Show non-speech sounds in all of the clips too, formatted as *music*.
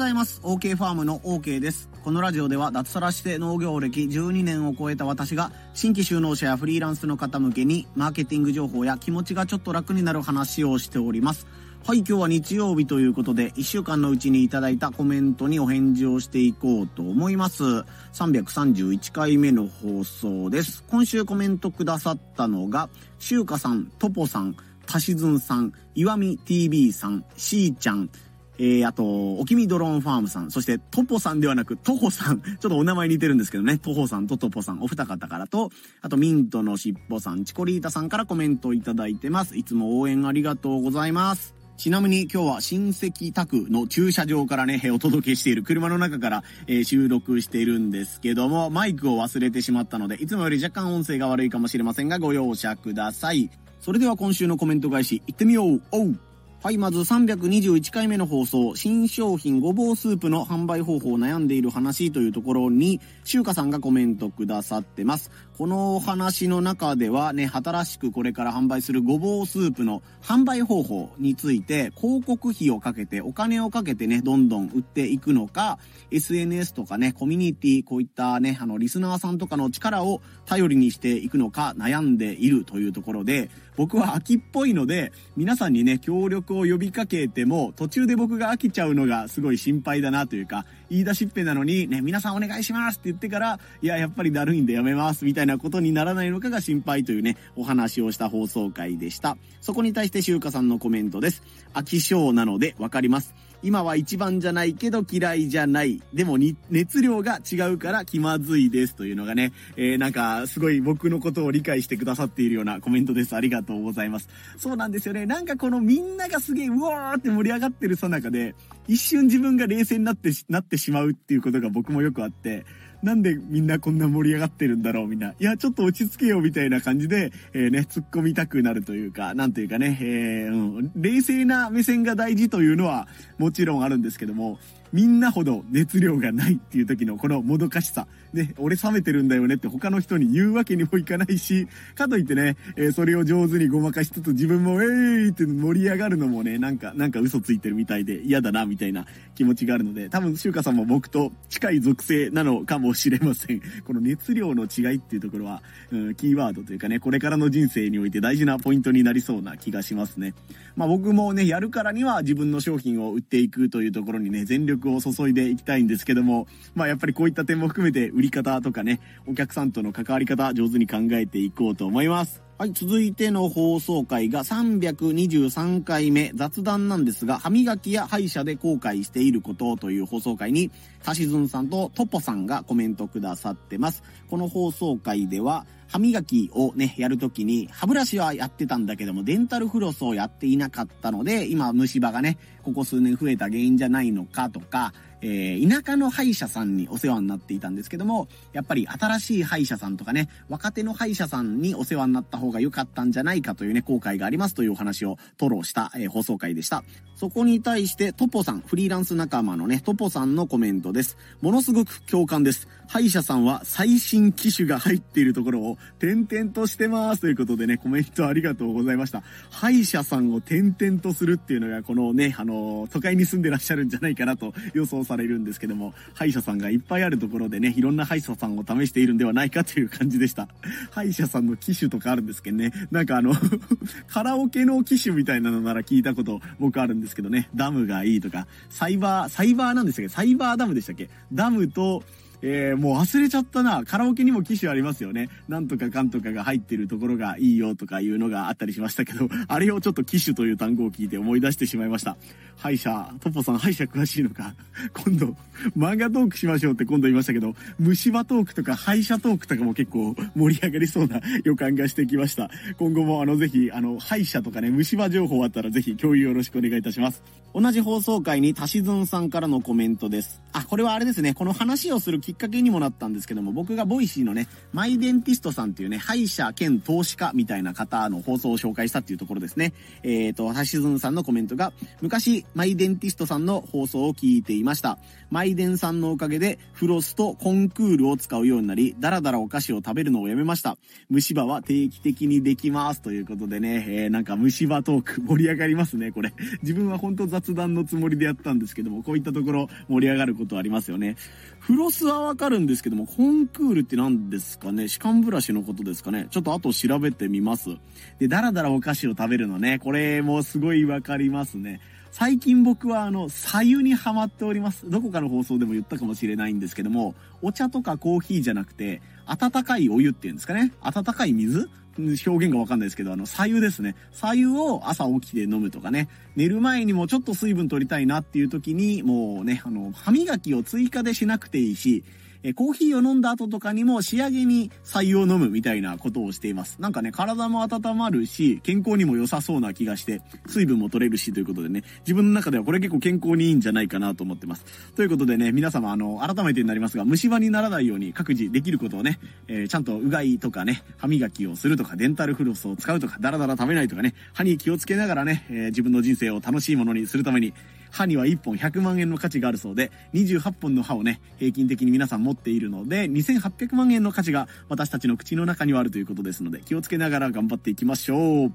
ざいます。OK ファームの OK です。このラジオでは脱サラして農業歴12年を超えた私が新規就農者やフリーランスの方向けにマーケティング情報や気持ちがちょっと楽になる話をしております。はい、今日は日曜日ということで、1週間のうちにいただいたコメントにお返事をしていこうと思います。331回目の放送です。今週コメントくださったのが、しゅうかさん、とぽさん、たしずんさん、いわみ TV さん、しーちゃん、えー、あと、おきみドローンファームさん、そして、トポさんではなく、トホさん。ちょっとお名前似てるんですけどね。トホさんとトポさん、お二方からと、あと、ミントのしっぽさん、チコリータさんからコメントいただいてます。いつも応援ありがとうございます。ちなみに今日は親戚宅の駐車場からね、お届けしている車の中から、え、収録しているんですけども、マイクを忘れてしまったので、いつもより若干音声が悪いかもしれませんが、ご容赦ください。それでは今週のコメント返し、行ってみようおうはい、まず321回目の放送、新商品ごぼうスープの販売方法を悩んでいる話というところに、しゅうかさんがコメントくださってます。このお話の中ではね、新しくこれから販売するごぼうスープの販売方法について、広告費をかけて、お金をかけてね、どんどん売っていくのか、SNS とかね、コミュニティ、こういったね、あの、リスナーさんとかの力を頼りにしていくのか悩んでいるというところで、僕は秋っぽいので、皆さんにね、協力を呼びかけても、途中で僕が飽きちゃうのがすごい心配だなというか、言い出しっぺなのに、ね、皆さんお願いしますって言ってから、いや、やっぱりだるいんでやめます、みたいなことにならないのかが心配というね、お話をした放送回でした。そこに対してしゅうかさんのコメントです。飽き性なのでわかります。今は一番じゃないけど嫌いじゃない。でも、熱量が違うから気まずいですというのがね、えー、なんか、すごい僕のことを理解してくださっているようなコメントです。ありがとうございます。そうなんですよね。なんかこのみんながすげえ、うわーって盛り上がってるさなかで、一瞬自分が冷静になって、なってしまうっていうことが僕もよくあって、なんでみんなこんな盛り上がってるんだろうみんな。いや、ちょっと落ち着けよみたいな感じで、えー、ね、突っ込みたくなるというか、なんというかね、えー、うん、冷静な目線が大事というのはもちろんあるんですけども、みんなほど熱量がないっていう時のこのもどかしさ。ね、俺冷めてるんだよねって他の人に言うわけにもいかないし、かといってね、えー、それを上手にごまかしつつ自分もえーって盛り上がるのもね、なんか、なんか嘘ついてるみたいで嫌だなみたいな気持ちがあるので、多分、しゅうかさんも僕と近い属性なのかもしれません。この熱量の違いっていうところは、うん、キーワードというかね、これからの人生において大事なポイントになりそうな気がしますね。まあ僕もね、やるからには自分の商品を売っていくというところにね、全力を注いでいきたいんですけども、まあやっぱりこういった点も含めて売り方とかね、お客さんとの関わり方上手に考えていこうと思います。はい、続いての放送回が323回目雑談なんですが、歯磨きや歯医者で後悔していることという放送回に、たしずんさんとトポさんがコメントくださってます。この放送回では、歯磨きをね、やるときに、歯ブラシはやってたんだけども、デンタルフロスをやっていなかったので、今虫歯がね、ここ数年増えた原因じゃないのかとか、えー、田舎の歯医者さんにお世話になっていたんですけども、やっぱり新しい歯医者さんとかね、若手の歯医者さんにお世話になった方が良かったんじゃないかというね、後悔がありますというお話を吐露した、えー、放送回でした。そこに対して、トポさん、フリーランス仲間のね、トポさんのコメントです。ものすごく共感です。歯医者さんは最新機種が入っているところを点々としてますということでね、コメントありがとうございました。歯医者さんを点々とするっていうのが、このね、あの、都会に住んでらっしゃるんじゃないかなと予想されるんですけども、歯医者さんがいっぱいあるところでね、いろんな歯医者さんを試しているんではないかという感じでした。歯医者さんの機種とかあるんですけどね、なんかあの *laughs* カラオケの機種みたいなのなら聞いたこと僕あるんですけどね、ダムがいいとか、サイバー、サイバーなんでしたっけ？サイバーダムでしたっけ？ダムと、えー、もう忘れちゃったな。カラオケにも機種ありますよね。なんとかかんとかが入ってるところがいいよとかいうのがあったりしましたけど、*laughs* あれをちょっと機種という単語を聞いて思い出してしまいました。歯医者、トッポさん歯医者詳しいのか？今度、漫画トークしましょうって今度言いましたけど、虫歯トークとか歯医者トークとかも結構盛り上がりそうな *laughs* 予感がしてきました。今後もあのぜひ、あの、歯医者とかね、虫歯情報あったらぜひ共有よろしくお願いいたします。同じ放送回にたしずんさんからのコメントです。あ、これはあれですね。この話をするきっかけにもなったんですけども、僕が Voicy のね、マイデンティストさんっていうね、歯医者兼投資家みたいな方の放送を紹介したっていうところですね。えっ、ー、と、ハシズンさんのコメントが、昔、マイデンティストさんの放送を聞いていました。マイデンさんのおかげで、フロスとコンクールを使うようになり、だらだらお菓子を食べるのをやめました。虫歯は定期的にできます。ということでね、えー、なんか虫歯トーク盛り上がりますね、これ。自分は本当雑談のつもりでやったんですけども、こういったところ盛り上がることありますよね。フロスはわかるんですけども、コンクールって何ですかね？歯間ブラシのことですかね？ちょっと後調べてみます。で、だらだらお菓子を食べるのね、これもすごいわかりますね。最近僕はあの、左右にハマっております。どこかの放送でも言ったかもしれないんですけども、お茶とかコーヒーじゃなくて、温かいお湯っていうんですかね？温かい水？表現がわかんないですけど、あの、左右ですね。左右を朝起きて飲むとかね。寝る前にもちょっと水分取りたいなっていう時に、もうね、あの、歯磨きを追加でしなくていいし、えコーヒーを飲んだ後とかにも仕上げに白湯を飲むみたいなことをしています。なんかね、体も温まるし、健康にも良さそうな気がして、水分も取れるしということでね、自分の中ではこれ結構健康にいいんじゃないかなと思ってます。ということでね、皆様あの、改めてになりますが、虫歯にならないように各自できることをね、えー、ちゃんとうがいとかね、歯磨きをするとか、デンタルフロスを使うとか、ダラダラ食べないとかね、歯に気をつけながらね、えー、自分の人生を楽しいものにするために、歯には1本100万円の価値があるそうで、28本の歯をね、平均的に皆さん持っているので、2800万円の価値が私たちの口の中にはあるということですので、気をつけながら頑張っていきましょう。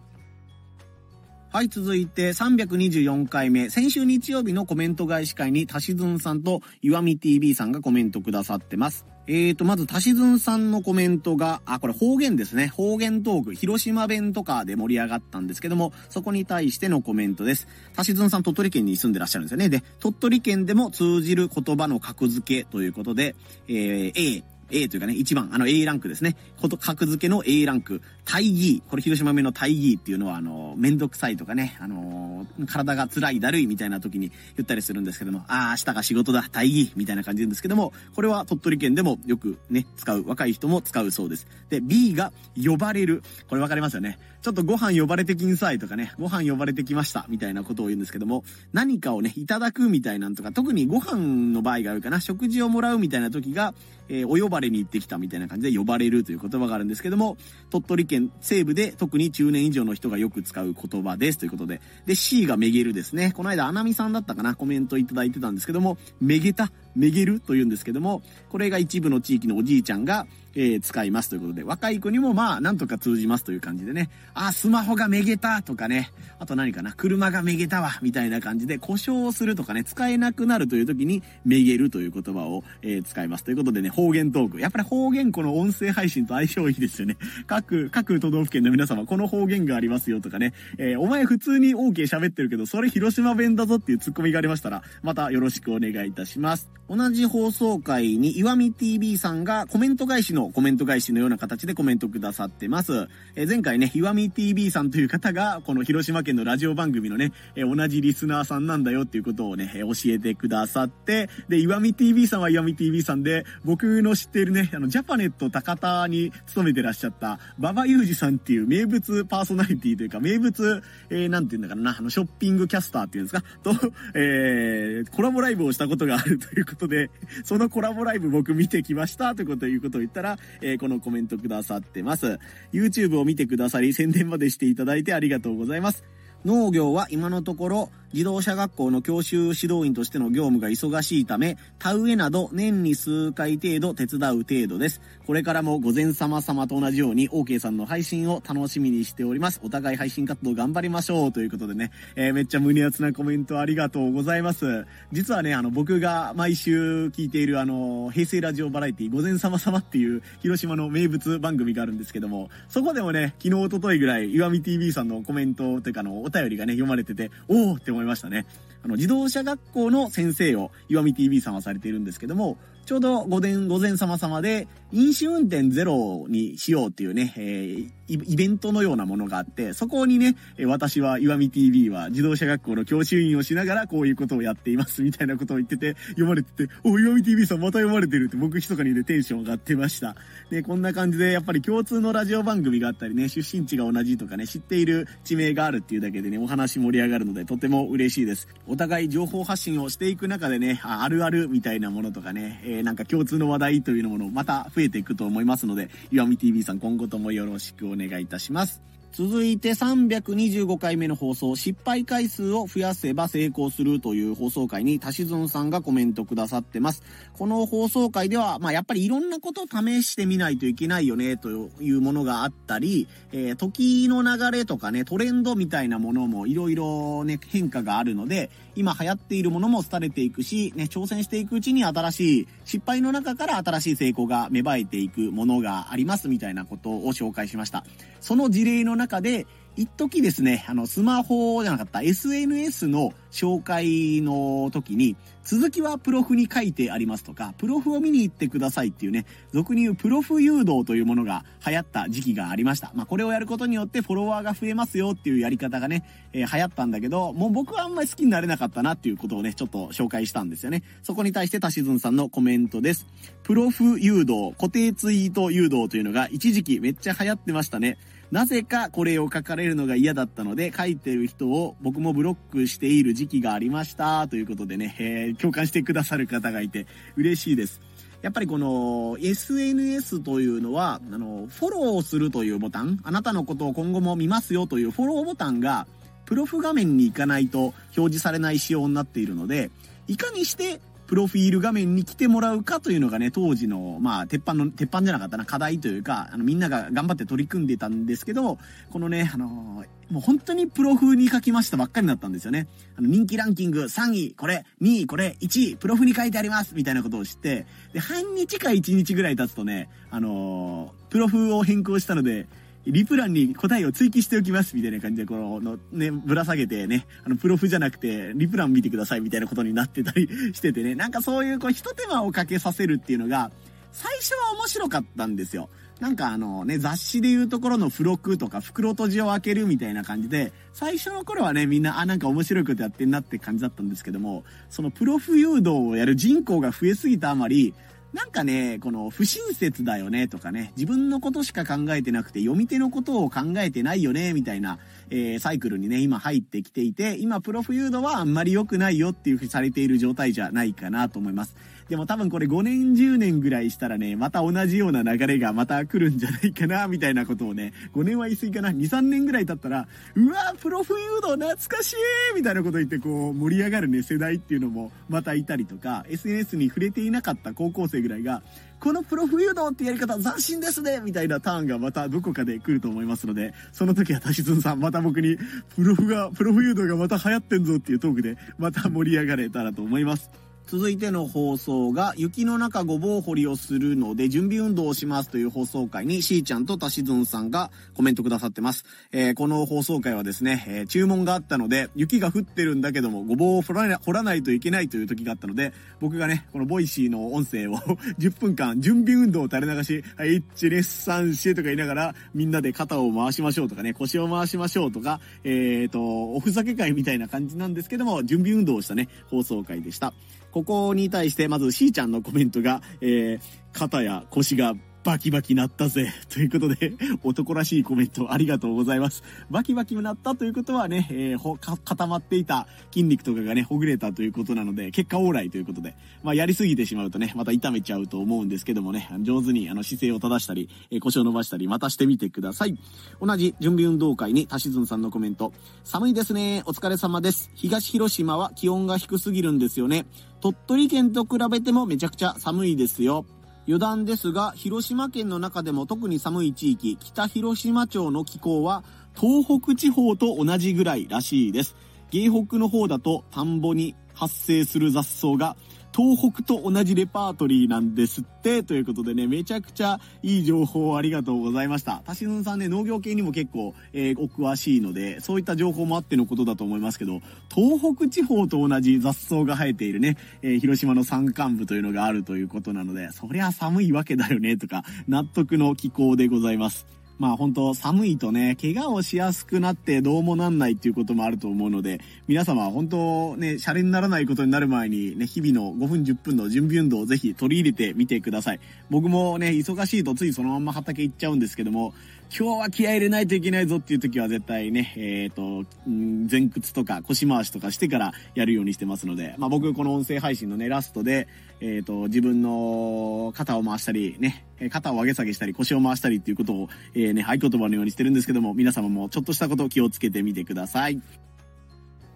はい、続いて324回目、先週日曜日のコメント返し会に、たしずんさんと岩見 TV さんがコメントくださってます。えーと、まず、たしずんさんのコメントが、あ、これ方言ですね。方言トーク、広島弁とかで盛り上がったんですけども、そこに対してのコメントです。たしずんさん鳥取県に住んでらっしゃるんですよね。で、鳥取県でも通じる言葉の格付けということで、えー、A、A というかね、1番、あの A ランクですね。こと格付けの A ランク。大義。これ広島名の大義っていうのは、あの、めんどくさいとかね、あの、体が辛い、だるいみたいな時に言ったりするんですけども、ああ、明日が仕事だ、大義みたいな感じなんですけども、これは鳥取県でもよくね、使う、若い人も使うそうです。で、B が呼ばれる。これわかりますよね。ちょっとご飯呼ばれてきんさいとかね、ご飯呼ばれてきましたみたいなことを言うんですけども、何かをね、いただくみたいなんとか、特にご飯の場合があるかな、食事をもらうみたいな時が、えー、お呼ばれに行ってきたみたいな感じで呼ばれるという言葉があるんですけども、鳥取県西部で特に中年以上の人がよく使う言葉ですということで、で、C がめげるですね。この間、アナミさんだったかな、コメントいただいてたんですけども、めげた、めげると言うんですけども、これが一部の地域のおじいちゃんが、えー、使いますということで、若い子にもまあ、なんとか通じますという感じでね、あ、スマホがめげたとかね、あと何かな、車がめげたわ、みたいな感じで、故障をするとかね、使えなくなるという時に、めげるという言葉を、えー、使います。ということでね、方言トーク。やっぱり方言この音声配信と相性いいですよね。各、各都道府県の皆様、この方言がありますよとかね、えー、お前普通に OK 喋ってるけど、それ広島弁だぞっていうツッコミがありましたら、またよろしくお願いいたします。同じ放送回に、岩見 TV さんがコメント返しのコメント返しのような形でコメントくださってます。え前回ね、岩見 TV さんという方が、この広島県のラジオ番組のね、え同じリスナーさんなんだよっていうことをね、え教えてくださって、で、岩見 TV さんは岩見 TV さんで、僕の知っているね、あの、ジャパネット高田に勤めてらっしゃった、馬場裕二さんっていう名物パーソナリティというか、名物、えー、なんて言うんだかな、あの、ショッピングキャスターっていうんですか、と、えー、コラボライブをしたことがあるということで、そのコラボライブ僕見てきましたというこということを言ったら、えー、このコメントくださってます。YouTube を見てくださり、宣伝までしていただいてありがとうございます。農業は今のところ自動車学校の教習指導員としての業務が忙しいため、田植えなど年に数回程度手伝う程度です。これからも午前様様と同じように OK さんの配信を楽しみにしております。お互い配信活動頑張りましょうということでね、えー、めっちゃ胸熱なコメントありがとうございます。実はね、あの僕が毎週聞いているあの、平成ラジオバラエティ午前様様っていう広島の名物番組があるんですけども、そこでもね、昨日おとといぐらい岩見 TV さんのコメントというかのお便りがね、読まれてて、おーって思いましたね。あの、自動車学校の先生を岩見 TV さんはされているんですけども、ちょうど午前、午前様様で、飲酒運転ゼロにしようっていうね、えー、イベントのようなものがあって、そこにね、私は岩見 TV は自動車学校の教習員をしながらこういうことをやっていますみたいなことを言ってて、読まれてて、お、岩見 TV さんまた読まれてるって僕密かにでテンション上がってました。で、こんな感じでやっぱり共通のラジオ番組があったりね、出身地が同じとかね、知っている地名があるっていうだけでね、お話盛り上がるのでとても嬉しいです。お互い情報発信をしていく中でね、あるあるみたいなものとかね、ええー、なんか共通の話題というものまた増えていくと思いますので、岩見 TV さん今後ともよろしくお願いいたします。続いて325回目の放送、失敗回数を増やせば成功するという放送回に、たしずんさんがコメントくださってます。この放送回では、まあやっぱりいろんなことを試してみないといけないよね、というものがあったり、えー、時の流れとかね、トレンドみたいなものもいろいろね、変化があるので、今流行っているものも廃れていくし、ね、挑戦していくうちに新しい、失敗の中から新しい成功が芽生えていくものがありますみたいなことを紹介しました。その事例の中中で、一時ですね、あの、スマホじゃなかった SNS の紹介の時に、続きはプロフに書いてありますとか、プロフを見に行ってくださいっていうね、俗に言うプロフ誘導というものが流行った時期がありました。まあ、これをやることによってフォロワーが増えますよっていうやり方がね、えー、流行ったんだけど、もう僕はあんまり好きになれなかったなっていうことをね、ちょっと紹介したんですよね。そこに対してタシズンさんのコメントです。プロフ誘導、固定ツイート誘導というのが一時期めっちゃ流行ってましたね。なぜかこれを書かれるのが嫌だったので、書いてる人を僕もブロックしている時期がありました。ということでね、えー、共感してくださる方がいて嬉しいです。やっぱりこの SNS というのは、あの、フォローするというボタン、あなたのことを今後も見ますよというフォローボタンが、プロフ画面に行かないと表示されない仕様になっているので、いかにしてプロフィール画面に来てもらうかというのがね、当時の、まあ、鉄板の、鉄板じゃなかったな、課題というか、あの、みんなが頑張って取り組んでたんですけど、このね、あのー、もう本当にプロ風に書きましたばっかりになったんですよね。あの、人気ランキング3位、これ、2位、これ、1位、プロ風に書いてありますみたいなことを知って、で、半日か1日ぐらい経つとね、あのー、プロ風を変更したので、リプ欄に答えを追記しておきますみたいな感じで、この、ね、ぶら下げてね、あの、プロフじゃなくて、リプ欄見てくださいみたいなことになってたり *laughs* しててね、なんかそういう、こう、一手間をかけさせるっていうのが、最初は面白かったんですよ。なんかあのね、雑誌でいうところの付録とか袋閉じを開けるみたいな感じで、最初の頃はね、みんな、あ、なんか面白いことやってんなって感じだったんですけども、そのプロフ誘導をやる人口が増えすぎたあまり、なんかね、この不親切だよねとかね、自分のことしか考えてなくて読み手のことを考えてないよね、みたいな、えー、サイクルにね、今入ってきていて、今プロフユードはあんまり良くないよっていうふうにされている状態じゃないかなと思います。でも多分これ5年10年ぐらいしたらね、また同じような流れがまた来るんじゃないかな、みたいなことをね、5年は言い過ぎかな、2、3年ぐらい経ったら、うわプロフユード懐かしいみたいなこと言ってこう盛り上がるね、世代っていうのもまたいたりとか、SNS に触れていなかった高校生ぐらいが、このプロフ誘導ってやり方斬新ですねみたいなターンがまたどこかで来ると思いますので、その時はタシズンさん、また僕に、プロフが、プロフ誘導がまた流行ってんぞっていうトークで、また盛り上がれたらと思います。続いての放送が、雪の中ごぼう掘りをするので、準備運動をしますという放送回に、しーちゃんとたしずんさんがコメントくださってます。えー、この放送回はですね、えー、注文があったので、雪が降ってるんだけども、ごぼうを掘らない掘らないといけないという時があったので、僕がね、この Voicy の音声を *laughs* 10分間、準備運動を垂れ流し、はい、1、2、3、4とか言いながら、みんなで肩を回しましょうとかね、腰を回しましょうとか、えーと、おふざけ回みたいな感じなんですけども、準備運動をしたね、放送回でした。ここに対して、まずしーちゃんのコメントが、えー、肩や腰がバキバキなったぜ。*laughs* ということで、男らしいコメントありがとうございます。バキバキなったということはね、えー、固まっていた筋肉とかがね、ほぐれたということなので、結果オーライということで、まあ、やりすぎてしまうとね、また痛めちゃうと思うんですけどもね、上手にあの姿勢を正したり、えー、腰を伸ばしたり、またしてみてください。同じ準備運動会に、たしずんさんのコメント。寒いですね。お疲れ様です。東広島は気温が低すぎるんですよね。鳥取県と比べてもめちゃくちゃ寒いですよ。余談ですが、広島県の中でも特に寒い地域、北広島町の気候は東北地方と同じぐらいらしいです。芸北の方だと田んぼに発生する雑草が東北と同じレパートリーなんですって、ということでね、めちゃくちゃいい情報をありがとうございました。たしぬんさんね、農業系にも結構、えー、お詳しいので、そういった情報もあってのことだと思いますけど、東北地方と同じ雑草が生えているね、えー、広島の山間部というのがあるということなので、そりゃ寒いわけだよね、とか、納得の気候でございます。まあ本当寒いとね、怪我をしやすくなってどうもなんないっていうこともあると思うので、皆様本当ね、シャレにならないことになる前にね、日々の5分10分の準備運動をぜひ取り入れてみてください。僕もね、忙しいとついそのまま畑行っちゃうんですけども、今日は気合入れないといけないぞっていう時は絶対ね、えっ、ー、と、前屈とか腰回しとかしてからやるようにしてますので、まあ僕この音声配信のね、ラストで、えっ、ー、と、自分の肩を回したり、ね、肩を上げ下げしたり腰を回したりっていうことを、えー、ね、合言葉のようにしてるんですけども、皆様もちょっとしたことを気をつけてみてください。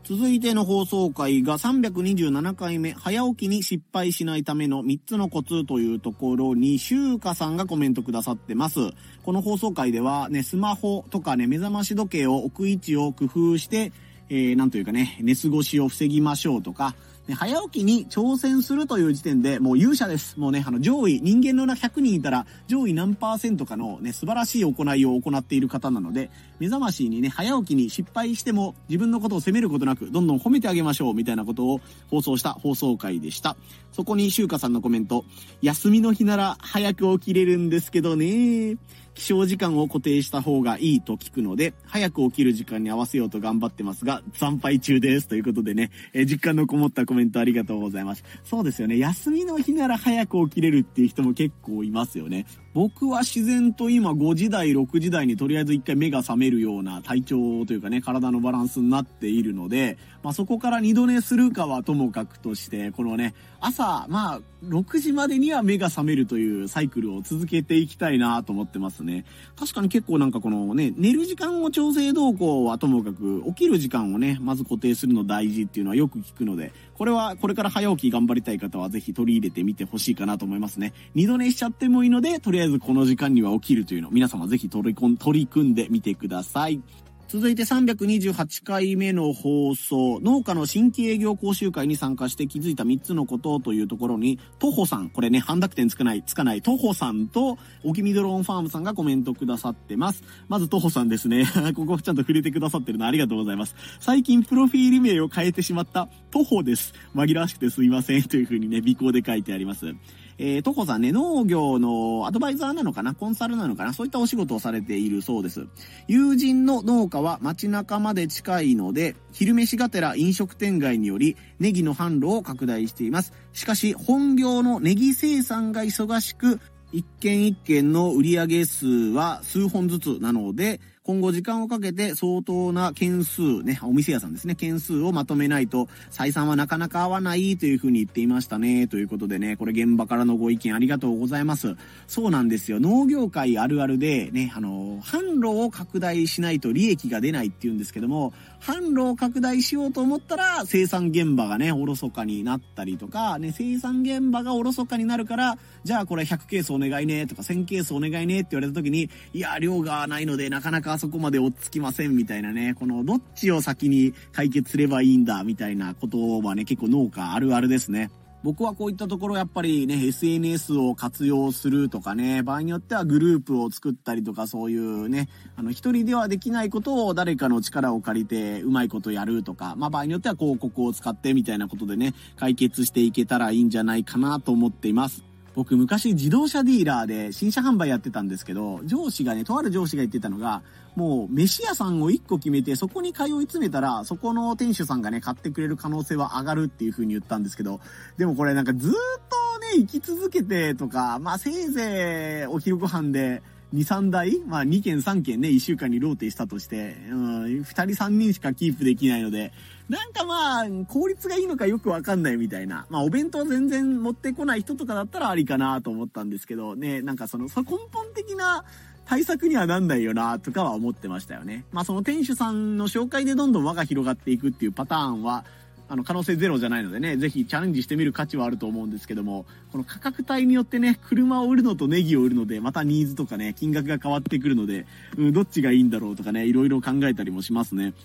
続いての放送回が327回目、早起きに失敗しないための3つのコツというところに、シュウカさんがコメントくださってます。この放送回ではね、スマホとかね、目覚まし時計を置く位置を工夫して、えー、なんというかね、寝過ごしを防ぎましょうとか、早起きに挑戦するという時点でもう勇者です。もうね、あの上位、人間のな100人いたら上位何パーセントかのね、素晴らしい行いを行っている方なので、目覚ましにね、早起きに失敗しても自分のことを責めることなく、どんどん褒めてあげましょうみたいなことを放送した放送回でした。そこにシュウカさんのコメント、休みの日なら早く起きれるんですけどね。起床時間を固定した方がいいと聞くので、早く起きる時間に合わせようと頑張ってますが、惨敗中です。ということでね、えー、実感のこもったコメントありがとうございます。そうですよね。休みの日なら早く起きれるっていう人も結構いますよね。僕は自然と今5時台、6時台にとりあえず一回目が覚めるような体調というかね、体のバランスになっているので、まあそこから二度寝するかはともかくとして、このね、朝、まあ6時までには目が覚めるというサイクルを続けていきたいなと思ってますね。確かに結構なんかこのね、寝る時間を調整動向はともかく、起きる時間をね、まず固定するの大事っていうのはよく聞くので、これはこれから早起き頑張りたい方はぜひ取り入れてみてほしいかなと思いますね。二度寝しちゃってもいいので、とりあえずこの時間には起きるというのを皆様ぜひ取り組んでみてください。続いて328回目の放送、農家の新規営業講習会に参加して気づいた3つのことというところに、トホさん、これね、半濁点つかない、つかない、トホさんと、おきみドローンファームさんがコメントくださってます。まずトホさんですね。*laughs* ここちゃんと触れてくださってるのありがとうございます。最近プロフィール名を変えてしまったトホです。紛らわしくてすいません。というふうにね、尾行で書いてあります。えー、トコさんね、農業のアドバイザーなのかな？コンサルなのかな？そういったお仕事をされているそうです。友人の農家は街中まで近いので、昼飯がてら飲食店街によりネギの販路を拡大しています。しかし、本業のネギ生産が忙しく、一件一件の売上数は数本ずつなので、今後時間をかけて相当な件数、ね、お店屋さんですね、件数をまとめないと採算はなかなか合わないというふうに言っていましたね。ということでね、これ現場からのご意見ありがとうございます。そうなんですよ。農業界あるあるで、ね、あの、販路を拡大しないと利益が出ないって言うんですけども、販路を拡大しようと思ったら生産現場がね、おろそかになったりとか、ね、生産現場がおろそかになるから、じゃあこれ100ケースお願いねとか1000ケースお願いねって言われた時に、いや、量がないのでなかなかそこまで追っつきませんみたいなね、このどっちを先に解決すればいいんだみたいなことはね、結構農家あるあるですね。僕はこういったところやっぱりね、SNS を活用するとかね、場合によってはグループを作ったりとかそういうね、あの一人ではできないことを誰かの力を借りてうまいことやるとか、まあ場合によっては広告を使ってみたいなことでね、解決していけたらいいんじゃないかなと思っています。僕昔自動車ディーラーで新車販売やってたんですけど、上司がね、とある上司が言ってたのが、もう飯屋さんを1個決めて、そこに通い詰めたら、そこの店主さんがね、買ってくれる可能性は上がるっていう風に言ったんですけど、でもこれなんかずっとね、生き続けてとか、まあせいぜいお昼ご飯で、2、3台まあ2件3件ね、1週間にローテしたとして、うん、2人3人しかキープできないので、なんかまあ、効率がいいのかよくわかんないみたいな。まあ、お弁当全然持ってこない人とかだったらありかなと思ったんですけど、ね、なんかその、そ根本的な対策にはなんないよなとかは思ってましたよね。まあ、その店主さんの紹介でどんどん輪が広がっていくっていうパターンは、あの、可能性ゼロじゃないのでね、ぜひチャレンジしてみる価値はあると思うんですけども、この価格帯によってね、車を売るのとネギを売るので、またニーズとかね、金額が変わってくるので、うん、どっちがいいんだろうとかね、いろいろ考えたりもしますね。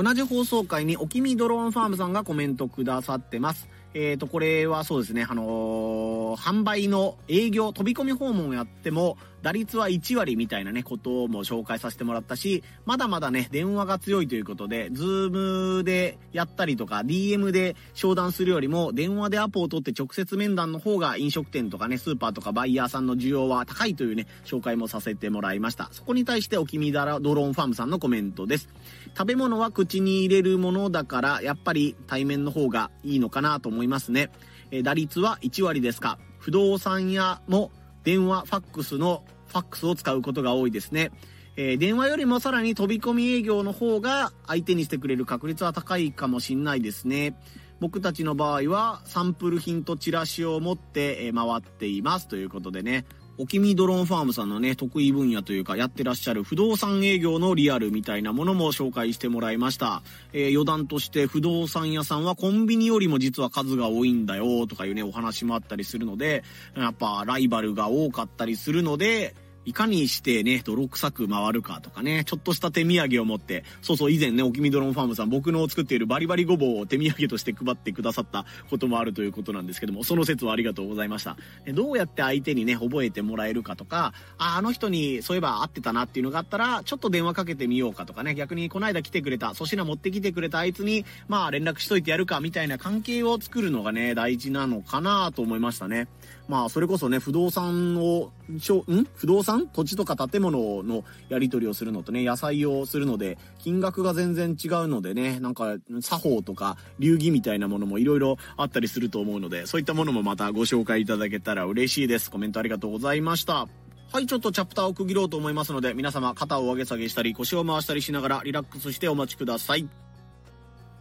同じ放送回におきみドローンファームさんがコメントくださってます。えっ、ー、と、これはそうですね、あのー、販売の営業、飛び込み訪問をやっても、打率は1割みたいなね、ことも紹介させてもらったし、まだまだね、電話が強いということで、 Zoom でやったりとか、DM で商談するよりも、電話でアポを取って直接面談の方が飲食店とかね、スーパーとかバイヤーさんの需要は高いというね、紹介もさせてもらいました。そこに対して、おきみだらドローンファームさんのコメントです。食べ物は口に入れるものだから、やっぱり対面の方がいいのかなと思いますね。え打率は1割ですか？不動産屋も電話、ファックスのファックスを使うことが多いですね。えー、電話よりもさらに飛び込み営業の方が相手にしてくれる確率は高いかもしんないですね。僕たちの場合はサンプル品とチラシを持って回っていますということでね。おきみドローンファームさんのね、得意分野というか、やってらっしゃる不動産営業のリアルみたいなものも紹介してもらいました。えー、余談として不動産屋さんはコンビニよりも実は数が多いんだよとかいうね、お話もあったりするので、やっぱライバルが多かったりするので、いかにしてね、泥臭く回るかとかね、ちょっとした手土産を持って、そうそう以前ね、おきみドロンファームさん、僕の作っているバリバリごぼうを手土産として配ってくださったこともあるということなんですけども、その説はありがとうございました。どうやって相手にね、覚えてもらえるかとか、あ、あの人にそういえば会ってたなっていうのがあったら、ちょっと電話かけてみようかとかね、逆にこの間来てくれた、粗品持ってきてくれたあいつに、まあ連絡しといてやるかみたいな関係を作るのがね、大事なのかなと思いましたね。まあ、それこそね、不動産を、しょん？不動産？土地とか建物のやり取りをするのとね、野菜をするので、金額が全然違うのでね、なんか、作法とか流儀みたいなものも色々あったりすると思うので、そういったものもまたご紹介いただけたら嬉しいです。コメントありがとうございました。はい、ちょっとチャプターを区切ろうと思いますので、皆様肩を上げ下げしたり、腰を回したりしながらリラックスしてお待ちください。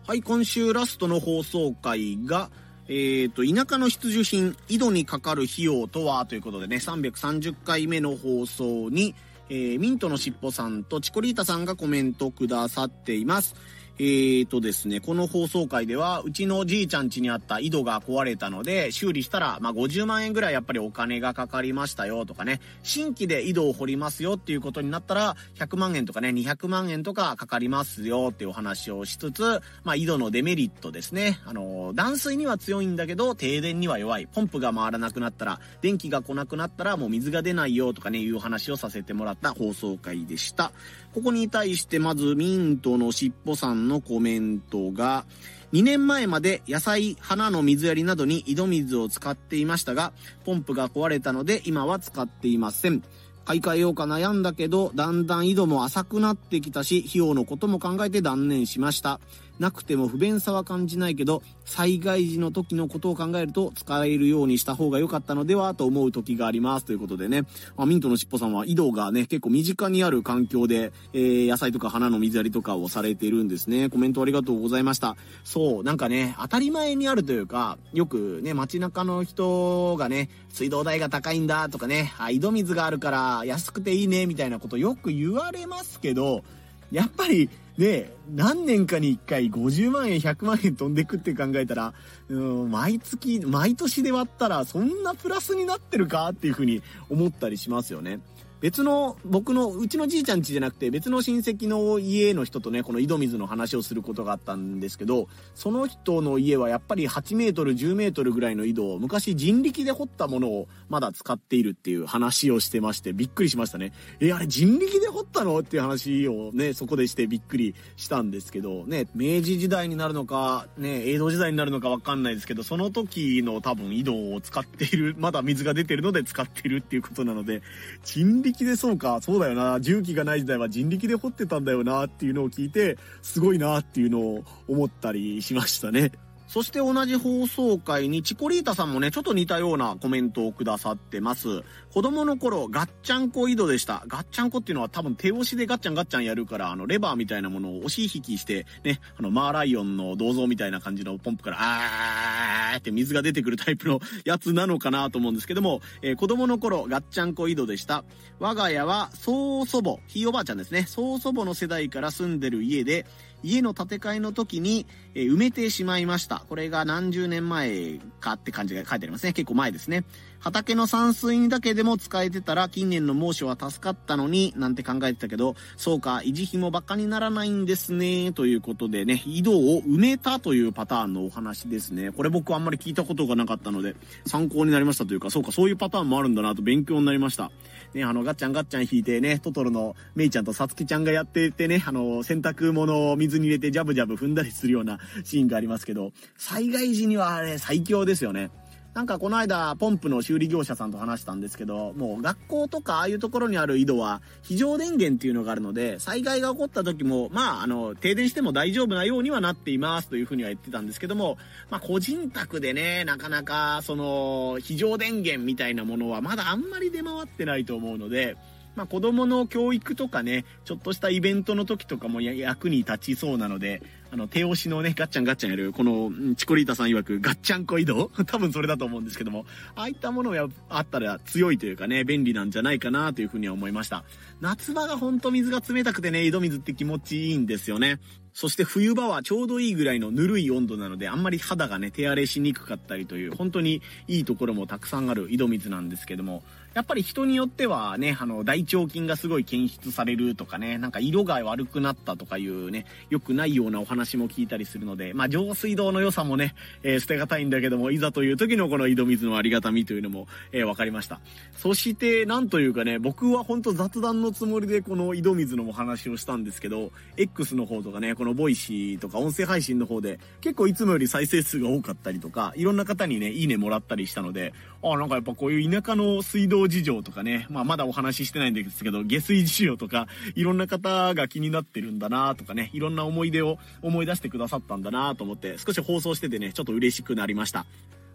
はい、今週ラストの放送回が、えっ、ー、と、田舎の必需品、井戸にかかる費用とは？ということでね、330回目の放送に、えー、ミントのしっぽさんとチコリータさんがコメントくださっています。えーとですね、この放送回では、うちのじいちゃん家にあった井戸が壊れたので、修理したら、まあ、50万円ぐらいやっぱりお金がかかりましたよとかね、新規で井戸を掘りますよっていうことになったら、100万円とかね、200万円とかかかりますよっていうお話をしつつ、まあ、井戸のデメリットですね。あの、断水には強いんだけど、停電には弱い。ポンプが回らなくなったら、電気が来なくなったら、もう水が出ないよとかね、いう話をさせてもらった放送回でした。ここに対してまずミントのしっぽさんのコメントが、2年前まで野菜、花の水やりなどに井戸水を使っていましたが、ポンプが壊れたので今は使っていません。買い替えようか悩んだけど、だんだん井戸も浅くなってきたし、費用のことも考えて断念しました。なくても不便さは感じないけど、災害時の時のことを考えると使えるようにした方が良かったのではと思う時があります。ということでね、まあ、ミントのしっぽさんは井戸がね、結構身近にある環境で、えー、野菜とか花の水やりとかをされているんですね。コメントありがとうございました。そう、なんかね、当たり前にあるというか、よくね、街中の人がね、水道代が高いんだとかね、あ、井戸水があるから安くていいね、みたいなことよく言われますけど、やっぱり、ね、何年かに1回50万円、100万円飛んでくって考えたら、うん、毎月、毎年で割ったら、そんなプラスになってるかっていうふうに思ったりしますよね。別の、僕の、うちのじいちゃん家じゃなくて、別の親戚の家の人とね、この井戸水の話をすることがあったんですけど、その人の家はやっぱり8メートル、10メートルぐらいの井戸を、昔人力で掘ったものをまだ使っているっていう話をしてまして、びっくりしましたね。え、あれ人力で掘ったの？っていう話をね、そこでしてびっくりしたんですけど、ね、明治時代になるのか、ね、江戸時代になるのかわかんないですけど、その時の多分井戸を使っている、まだ水が出てるので使っているっていうことなので、人力でそうか、そうだよな、重機がない時代は人力で掘ってたんだよなっていうのを聞いて、すごいなっていうのを思ったりしましたね。そして同じ放送回にチコリータさんもね、ちょっと似たようなコメントをくださってます。子供の頃、ガッチャンコ井戸でした。ガッチャンコっていうのは多分手押しでガッチャンガッチャンやるから、あの、レバーみたいなものを押し引きして、ね、あの、マーライオンの銅像みたいな感じのポンプから、あーって水が出てくるタイプのやつなのかなと思うんですけども、えー、子供の頃、ガッチャンコ井戸でした。我が家は、曽祖母、ひいおばあちゃんですね。曽祖母の世代から住んでる家で、家の建て替えの時に、えー、埋めてしまいました。これが何十年前かって感じが書いてありますね。結構前ですね。畑の散水にだけでも使えてたら近年の猛暑は助かったのになんて考えてたけど、そうか、維持費もバカにならないんですね。ということでね、井戸を埋めたというパターンのお話ですね。これ僕あんまり聞いたことがなかったので、参考になりましたというか、そうか、そういうパターンもあるんだなと勉強になりました。ね、あの、ガッチャンガッチャン引いてね、トトロのメイちゃんとサツキちゃんがやっててね、あの、洗濯物を水に入れてジャブジャブ踏んだりするようなシーンがありますけど、災害時にはあれ最強ですよね。なんかこの間、ポンプの修理業者さんと話したんですけど、もう学校とかああいうところにある井戸は、非常電源っていうのがあるので、災害が起こった時も、まあ、あの、停電しても大丈夫なようにはなっていますというふうには言ってたんですけども、まあ、個人宅でね、なかなか、その、非常電源みたいなものはまだあんまり出回ってないと思うので、まあ子供の教育とかね、ちょっとしたイベントの時とかも役に立ちそうなので、あの、手押しのね、ガッチャンガッチャンやる、この、チコリータさん曰く、ガッチャンコ移動 *laughs* 多分それだと思うんですけども、ああいったものがあったら強いというかね、便利なんじゃないかなというふうには思いました。夏場がほんと水が冷たくてね、井戸水って気持ちいいんですよね。そして冬場はちょうどいいぐらいのぬるい温度なので、あんまり肌がね、手荒れしにくかったりという、本当にいいところもたくさんある井戸水なんですけども、やっぱり人によってはね、あの、大腸菌がすごい検出されるとかね、なんか色が悪くなったとかいうね、良くないようなお話も聞いたりするので、まあ、上水道の良さもね、えー、捨てがたいんだけども、いざという時のこの井戸水のありがたみというのも、えー、分かりました。そして、なんというかね、僕は本当雑談のつもりでこの井戸水のお話をしたんですけど、X の方とかね、この Voicy ととか音声配信の方で結構いつもより再生数が多かったりとか、いろんな方にね、いいねもらったりしたので、あ、なんかやっぱこういう田舎の水道事情とかね、まあまだお話ししてないんですけど、下水事情とか、いろんな方が気になってるんだなとかね、いろんな思い出を思い出してくださったんだなと思って、少し放送しててね、ちょっと嬉しくなりました。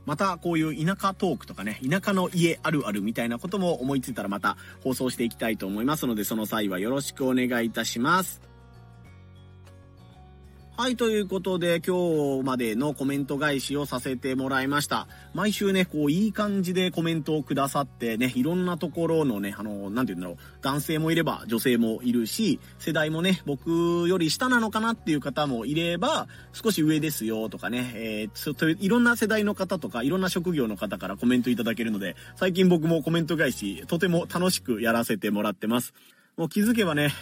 またこういう田舎トークとかね、田舎の家あるあるみたいなことも思いついたらまた放送していきたいと思いますので、その際はよろしくお願いいたします。はい、ということで、今日までのコメント返しをさせてもらいました。毎週ね、こう、いい感じでコメントをくださってね、いろんなところのね、あの、なんて言うんだろう、男性もいれば女性もいるし、世代もね、僕より下なのかなっていう方もいれば、少し上ですよとかね、えー、といろんな世代の方とか、いろんな職業の方からコメントいただけるので、最近僕もコメント返し、とても楽しくやらせてもらってます。もう気づけばね、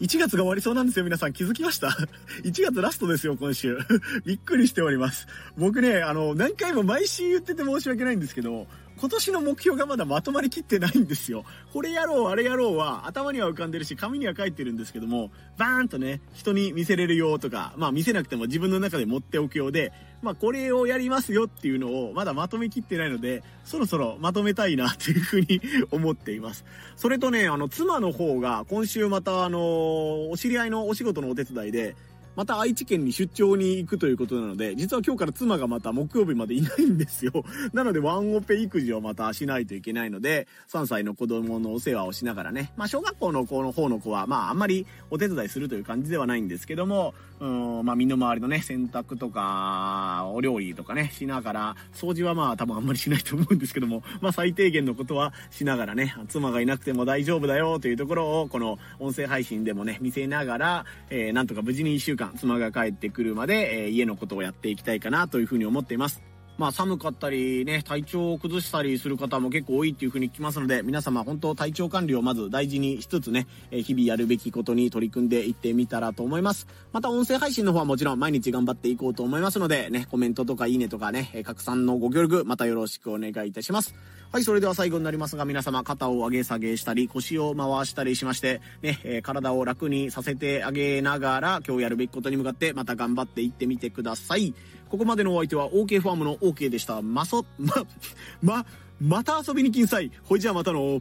1月が終わりそうなんですよ、皆さん。気づきました *laughs* ?1 月ラストですよ、今週。*laughs* びっくりしております。僕ね、あの、何回も毎週言ってて申し訳ないんですけど、今年の目標がまだまとまりきってないんですよ。これやろう、あれやろうは頭には浮かんでるし、紙には書いてるんですけども、バーンとね、人に見せれるよとか、まあ見せなくても自分の中で持っておくようで、まあこれをやりますよっていうのをまだまとめきってないので、そろそろまとめたいなっていうふうに *laughs* 思っています。それとね、あの、妻の方が今週またあの、お知り合いのお仕事のお手伝いで、また愛知県に出張に行くということなので、実は今日から妻がまた木曜日までいないんですよ。*laughs* なのでワンオペ育児をまたしないといけないので、3歳の子供のお世話をしながらね、まあ小学校の子の方の子は、まああんまりお手伝いするという感じではないんですけども、うん、まあ身の回りのね、洗濯とか、お料理とかね、しながら、掃除はまあ多分あんまりしないと思うんですけども、*laughs* まあ最低限のことはしながらね、妻がいなくても大丈夫だよというところを、この音声配信でもね、見せながら、えー、なんとか無事に1週間、妻が帰ってくるまで、えー、家のことをやっていきたいかなというふうに思っています。まあ寒かったりね、体調を崩したりする方も結構多いっていう風に聞きますので、皆様本当体調管理をまず大事にしつつね、え日々やるべきことに取り組んでいってみたらと思います。また音声配信の方はもちろん毎日頑張っていこうと思いますので、ね、コメントとかいいねとかね、拡散のご協力、またよろしくお願いいたします。はい、それでは最後になりますが、皆様肩を上げ下げしたり、腰を回したりしまして、ね、え体を楽にさせてあげながら、今日やるべきことに向かってまた頑張っていってみてください。ここまでのお相手は OK ファームの OK でした。まそ、ま、ま、*laughs* また遊びに来んさい。ほいじゃあまたの。